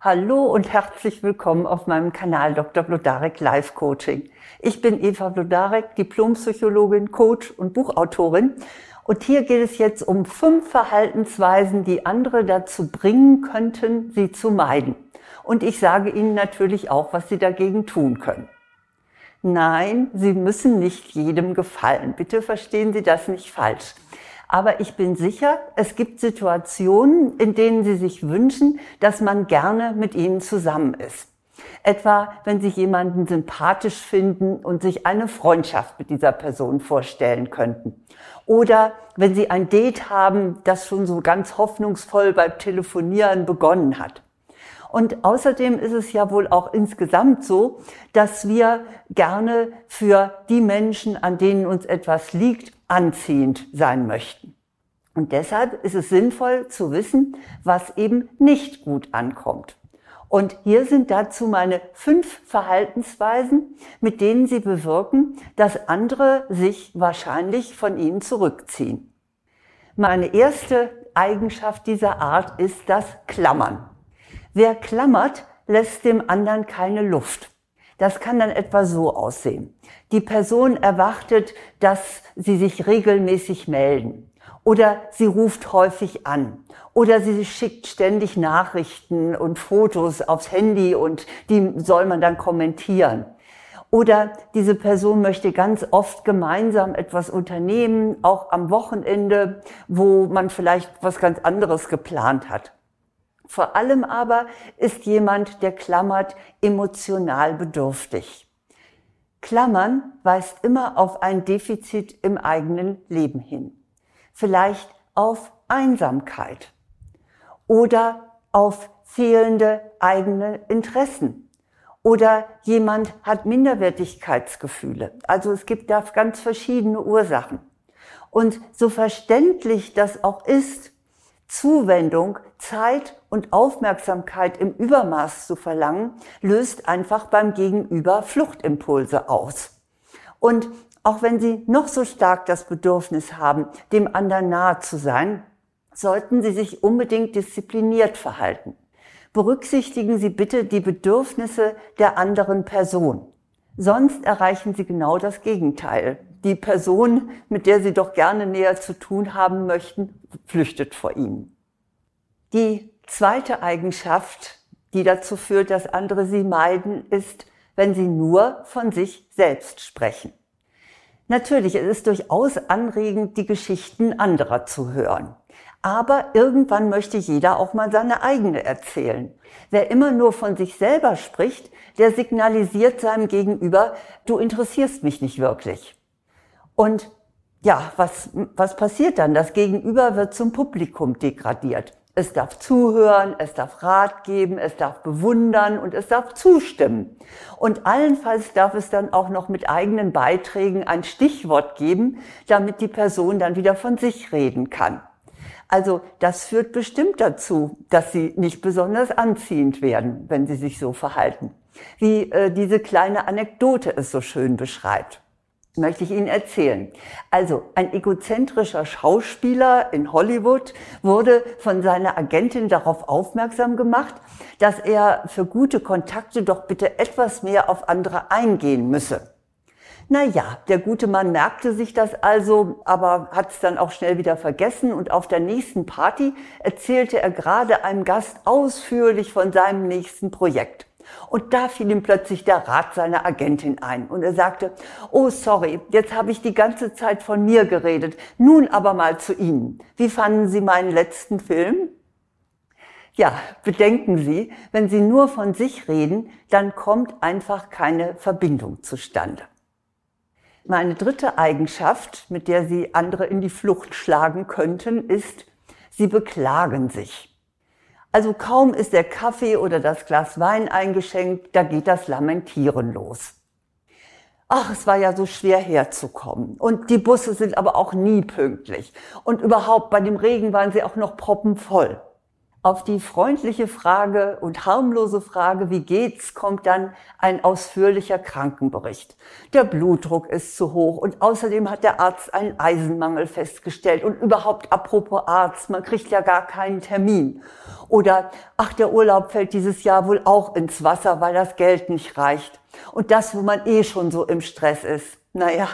Hallo und herzlich willkommen auf meinem Kanal Dr. Blodarek Life Coaching. Ich bin Eva Blodarek, Diplompsychologin, Coach und Buchautorin. Und hier geht es jetzt um fünf Verhaltensweisen, die andere dazu bringen könnten, sie zu meiden. Und ich sage Ihnen natürlich auch, was Sie dagegen tun können. Nein, Sie müssen nicht jedem gefallen. Bitte verstehen Sie das nicht falsch. Aber ich bin sicher, es gibt Situationen, in denen Sie sich wünschen, dass man gerne mit Ihnen zusammen ist. Etwa, wenn Sie jemanden sympathisch finden und sich eine Freundschaft mit dieser Person vorstellen könnten. Oder wenn Sie ein Date haben, das schon so ganz hoffnungsvoll beim Telefonieren begonnen hat. Und außerdem ist es ja wohl auch insgesamt so, dass wir gerne für die Menschen, an denen uns etwas liegt, anziehend sein möchten. Und deshalb ist es sinnvoll zu wissen, was eben nicht gut ankommt. Und hier sind dazu meine fünf Verhaltensweisen, mit denen Sie bewirken, dass andere sich wahrscheinlich von Ihnen zurückziehen. Meine erste Eigenschaft dieser Art ist das Klammern. Wer klammert, lässt dem anderen keine Luft. Das kann dann etwa so aussehen. Die Person erwartet, dass sie sich regelmäßig melden. Oder sie ruft häufig an. Oder sie schickt ständig Nachrichten und Fotos aufs Handy und die soll man dann kommentieren. Oder diese Person möchte ganz oft gemeinsam etwas unternehmen, auch am Wochenende, wo man vielleicht was ganz anderes geplant hat. Vor allem aber ist jemand, der klammert, emotional bedürftig. Klammern weist immer auf ein Defizit im eigenen Leben hin. Vielleicht auf Einsamkeit oder auf fehlende eigene Interessen. Oder jemand hat Minderwertigkeitsgefühle. Also es gibt da ganz verschiedene Ursachen. Und so verständlich das auch ist, Zuwendung, Zeit und Aufmerksamkeit im Übermaß zu verlangen, löst einfach beim Gegenüber Fluchtimpulse aus. Und auch wenn Sie noch so stark das Bedürfnis haben, dem anderen nahe zu sein, sollten Sie sich unbedingt diszipliniert verhalten. Berücksichtigen Sie bitte die Bedürfnisse der anderen Person. Sonst erreichen Sie genau das Gegenteil die Person, mit der Sie doch gerne näher zu tun haben möchten, flüchtet vor Ihnen. Die zweite Eigenschaft, die dazu führt, dass andere Sie meiden, ist, wenn Sie nur von sich selbst sprechen. Natürlich, es ist durchaus anregend, die Geschichten anderer zu hören. Aber irgendwann möchte jeder auch mal seine eigene erzählen. Wer immer nur von sich selber spricht, der signalisiert seinem Gegenüber, du interessierst mich nicht wirklich. Und ja, was, was passiert dann? Das Gegenüber wird zum Publikum degradiert. Es darf zuhören, es darf Rat geben, es darf bewundern und es darf zustimmen. Und allenfalls darf es dann auch noch mit eigenen Beiträgen ein Stichwort geben, damit die Person dann wieder von sich reden kann. Also das führt bestimmt dazu, dass sie nicht besonders anziehend werden, wenn sie sich so verhalten. Wie äh, diese kleine Anekdote es so schön beschreibt möchte ich Ihnen erzählen. Also ein egozentrischer Schauspieler in Hollywood wurde von seiner Agentin darauf aufmerksam gemacht, dass er für gute Kontakte doch bitte etwas mehr auf andere eingehen müsse. Naja, der gute Mann merkte sich das also, aber hat es dann auch schnell wieder vergessen und auf der nächsten Party erzählte er gerade einem Gast ausführlich von seinem nächsten Projekt. Und da fiel ihm plötzlich der Rat seiner Agentin ein. Und er sagte, oh sorry, jetzt habe ich die ganze Zeit von mir geredet. Nun aber mal zu Ihnen. Wie fanden Sie meinen letzten Film? Ja, bedenken Sie, wenn Sie nur von sich reden, dann kommt einfach keine Verbindung zustande. Meine dritte Eigenschaft, mit der Sie andere in die Flucht schlagen könnten, ist, Sie beklagen sich. Also kaum ist der Kaffee oder das Glas Wein eingeschenkt, da geht das Lamentieren los. Ach, es war ja so schwer herzukommen. Und die Busse sind aber auch nie pünktlich. Und überhaupt, bei dem Regen waren sie auch noch proppenvoll. Auf die freundliche Frage und harmlose Frage, wie geht's, kommt dann ein ausführlicher Krankenbericht. Der Blutdruck ist zu hoch und außerdem hat der Arzt einen Eisenmangel festgestellt und überhaupt apropos Arzt, man kriegt ja gar keinen Termin. Oder, ach, der Urlaub fällt dieses Jahr wohl auch ins Wasser, weil das Geld nicht reicht. Und das, wo man eh schon so im Stress ist. Naja,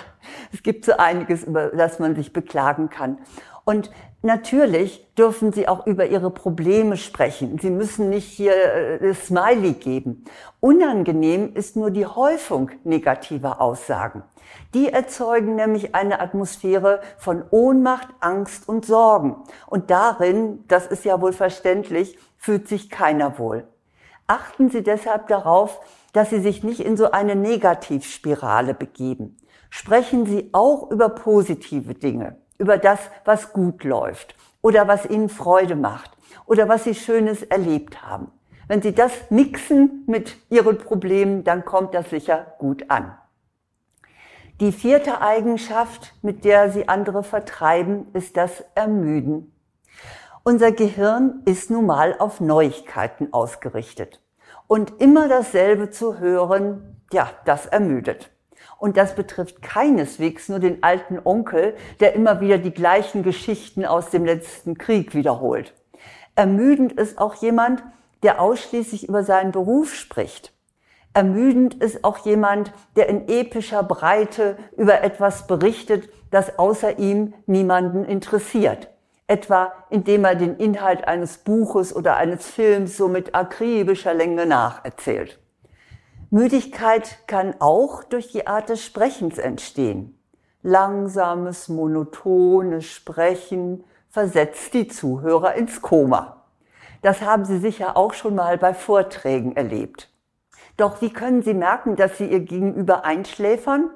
es gibt so einiges, über das man sich beklagen kann. Und natürlich dürfen Sie auch über Ihre Probleme sprechen. Sie müssen nicht hier äh, Smiley geben. Unangenehm ist nur die Häufung negativer Aussagen. Die erzeugen nämlich eine Atmosphäre von Ohnmacht, Angst und Sorgen. Und darin, das ist ja wohl verständlich, fühlt sich keiner wohl. Achten Sie deshalb darauf, dass Sie sich nicht in so eine Negativspirale begeben. Sprechen Sie auch über positive Dinge über das, was gut läuft oder was ihnen Freude macht oder was sie Schönes erlebt haben. Wenn sie das mixen mit ihren Problemen, dann kommt das sicher gut an. Die vierte Eigenschaft, mit der sie andere vertreiben, ist das Ermüden. Unser Gehirn ist nun mal auf Neuigkeiten ausgerichtet. Und immer dasselbe zu hören, ja, das ermüdet. Und das betrifft keineswegs nur den alten Onkel, der immer wieder die gleichen Geschichten aus dem letzten Krieg wiederholt. Ermüdend ist auch jemand, der ausschließlich über seinen Beruf spricht. Ermüdend ist auch jemand, der in epischer Breite über etwas berichtet, das außer ihm niemanden interessiert. Etwa indem er den Inhalt eines Buches oder eines Films so mit akribischer Länge nacherzählt. Müdigkeit kann auch durch die Art des Sprechens entstehen. Langsames, monotones Sprechen versetzt die Zuhörer ins Koma. Das haben Sie sicher auch schon mal bei Vorträgen erlebt. Doch wie können Sie merken, dass Sie Ihr Gegenüber einschläfern?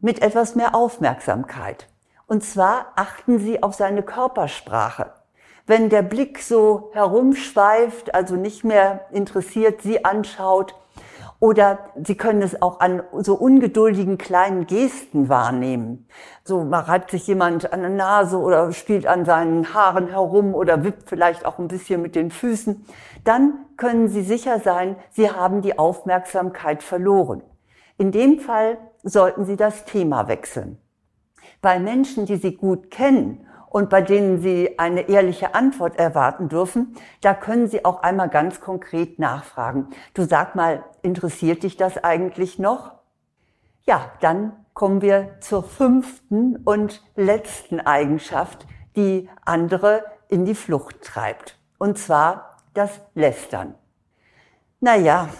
Mit etwas mehr Aufmerksamkeit. Und zwar achten Sie auf seine Körpersprache. Wenn der Blick so herumschweift, also nicht mehr interessiert Sie anschaut, oder Sie können es auch an so ungeduldigen kleinen Gesten wahrnehmen. So man reibt sich jemand an der Nase oder spielt an seinen Haaren herum oder wippt vielleicht auch ein bisschen mit den Füßen. Dann können Sie sicher sein, Sie haben die Aufmerksamkeit verloren. In dem Fall sollten Sie das Thema wechseln. Bei Menschen, die Sie gut kennen und bei denen Sie eine ehrliche Antwort erwarten dürfen, da können Sie auch einmal ganz konkret nachfragen. Du sag mal, interessiert dich das eigentlich noch? Ja, dann kommen wir zur fünften und letzten Eigenschaft, die andere in die Flucht treibt. Und zwar das Lästern. Naja,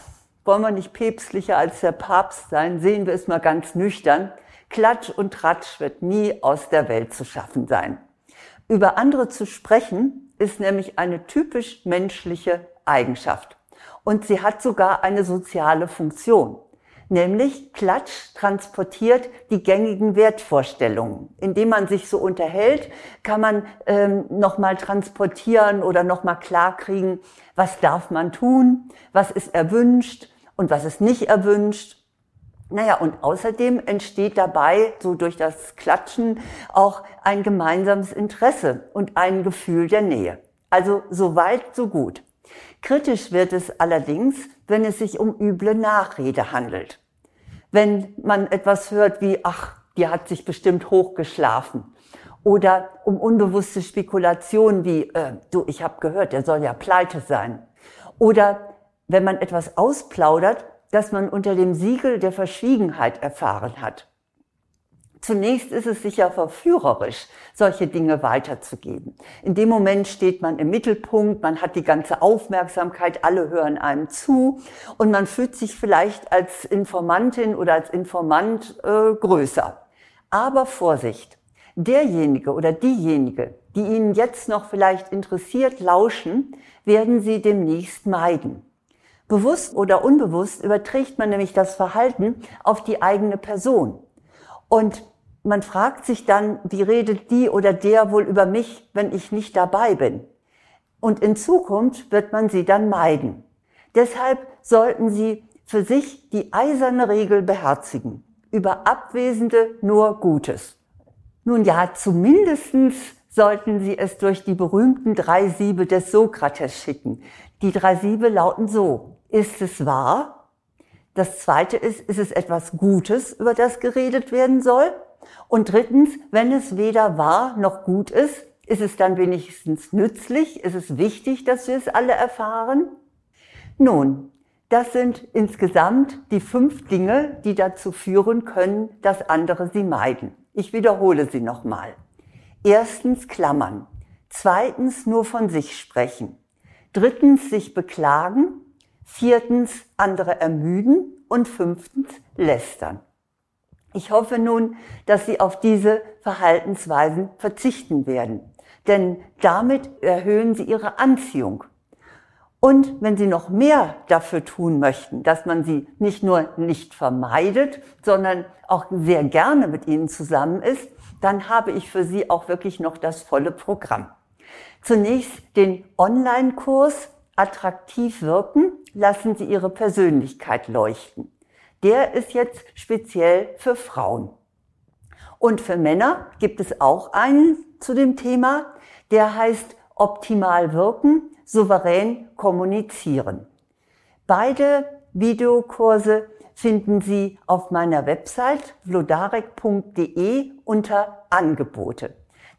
wollen wir nicht päpstlicher als der Papst sein, sehen wir es mal ganz nüchtern. Klatsch und Tratsch wird nie aus der Welt zu schaffen sein. Über andere zu sprechen ist nämlich eine typisch menschliche Eigenschaft. Und sie hat sogar eine soziale Funktion. Nämlich Klatsch transportiert die gängigen Wertvorstellungen. Indem man sich so unterhält, kann man ähm, nochmal transportieren oder nochmal klarkriegen, was darf man tun, was ist erwünscht und was ist nicht erwünscht naja, und außerdem entsteht dabei, so durch das Klatschen, auch ein gemeinsames Interesse und ein Gefühl der Nähe. Also so weit, so gut. Kritisch wird es allerdings, wenn es sich um üble Nachrede handelt. Wenn man etwas hört wie, ach, die hat sich bestimmt hochgeschlafen. Oder um unbewusste Spekulationen wie, äh, du, ich habe gehört, der soll ja pleite sein. Oder wenn man etwas ausplaudert, das man unter dem Siegel der Verschwiegenheit erfahren hat. Zunächst ist es sicher verführerisch, solche Dinge weiterzugeben. In dem Moment steht man im Mittelpunkt, man hat die ganze Aufmerksamkeit, alle hören einem zu und man fühlt sich vielleicht als Informantin oder als Informant äh, größer. Aber Vorsicht, derjenige oder diejenige, die Ihnen jetzt noch vielleicht interessiert lauschen, werden Sie demnächst meiden. Bewusst oder unbewusst überträgt man nämlich das Verhalten auf die eigene Person. Und man fragt sich dann, wie redet die oder der wohl über mich, wenn ich nicht dabei bin? Und in Zukunft wird man sie dann meiden. Deshalb sollten Sie für sich die eiserne Regel beherzigen. Über Abwesende nur Gutes. Nun ja, zumindestens sollten Sie es durch die berühmten drei Siebe des Sokrates schicken. Die drei Siebe lauten so. Ist es wahr? Das zweite ist, ist es etwas Gutes, über das geredet werden soll? Und drittens, wenn es weder wahr noch gut ist, ist es dann wenigstens nützlich? Ist es wichtig, dass wir es alle erfahren? Nun, das sind insgesamt die fünf Dinge, die dazu führen können, dass andere sie meiden. Ich wiederhole sie nochmal. Erstens klammern. Zweitens nur von sich sprechen. Drittens sich beklagen. Viertens andere ermüden. Und fünftens lästern. Ich hoffe nun, dass Sie auf diese Verhaltensweisen verzichten werden, denn damit erhöhen Sie Ihre Anziehung. Und wenn Sie noch mehr dafür tun möchten, dass man Sie nicht nur nicht vermeidet, sondern auch sehr gerne mit Ihnen zusammen ist, dann habe ich für Sie auch wirklich noch das volle Programm. Zunächst den Online-Kurs Attraktiv wirken, lassen Sie Ihre Persönlichkeit leuchten der ist jetzt speziell für Frauen. Und für Männer gibt es auch einen zu dem Thema, der heißt optimal wirken, souverän kommunizieren. Beide Videokurse finden Sie auf meiner Website vlodarek.de unter Angebote.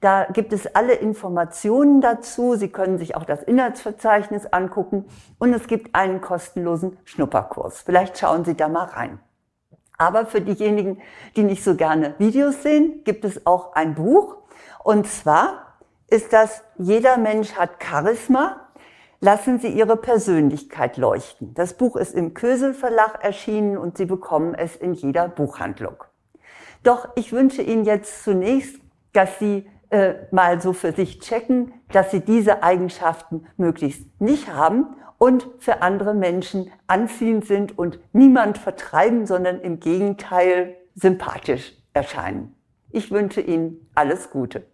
Da gibt es alle Informationen dazu. Sie können sich auch das Inhaltsverzeichnis angucken und es gibt einen kostenlosen Schnupperkurs. Vielleicht schauen Sie da mal rein. Aber für diejenigen, die nicht so gerne Videos sehen, gibt es auch ein Buch. Und zwar ist das Jeder Mensch hat Charisma. Lassen Sie Ihre Persönlichkeit leuchten. Das Buch ist im Kösel Verlag erschienen und Sie bekommen es in jeder Buchhandlung. Doch ich wünsche Ihnen jetzt zunächst, dass Sie äh, mal so für sich checken, dass sie diese Eigenschaften möglichst nicht haben und für andere Menschen anziehend sind und niemand vertreiben, sondern im Gegenteil sympathisch erscheinen. Ich wünsche Ihnen alles Gute.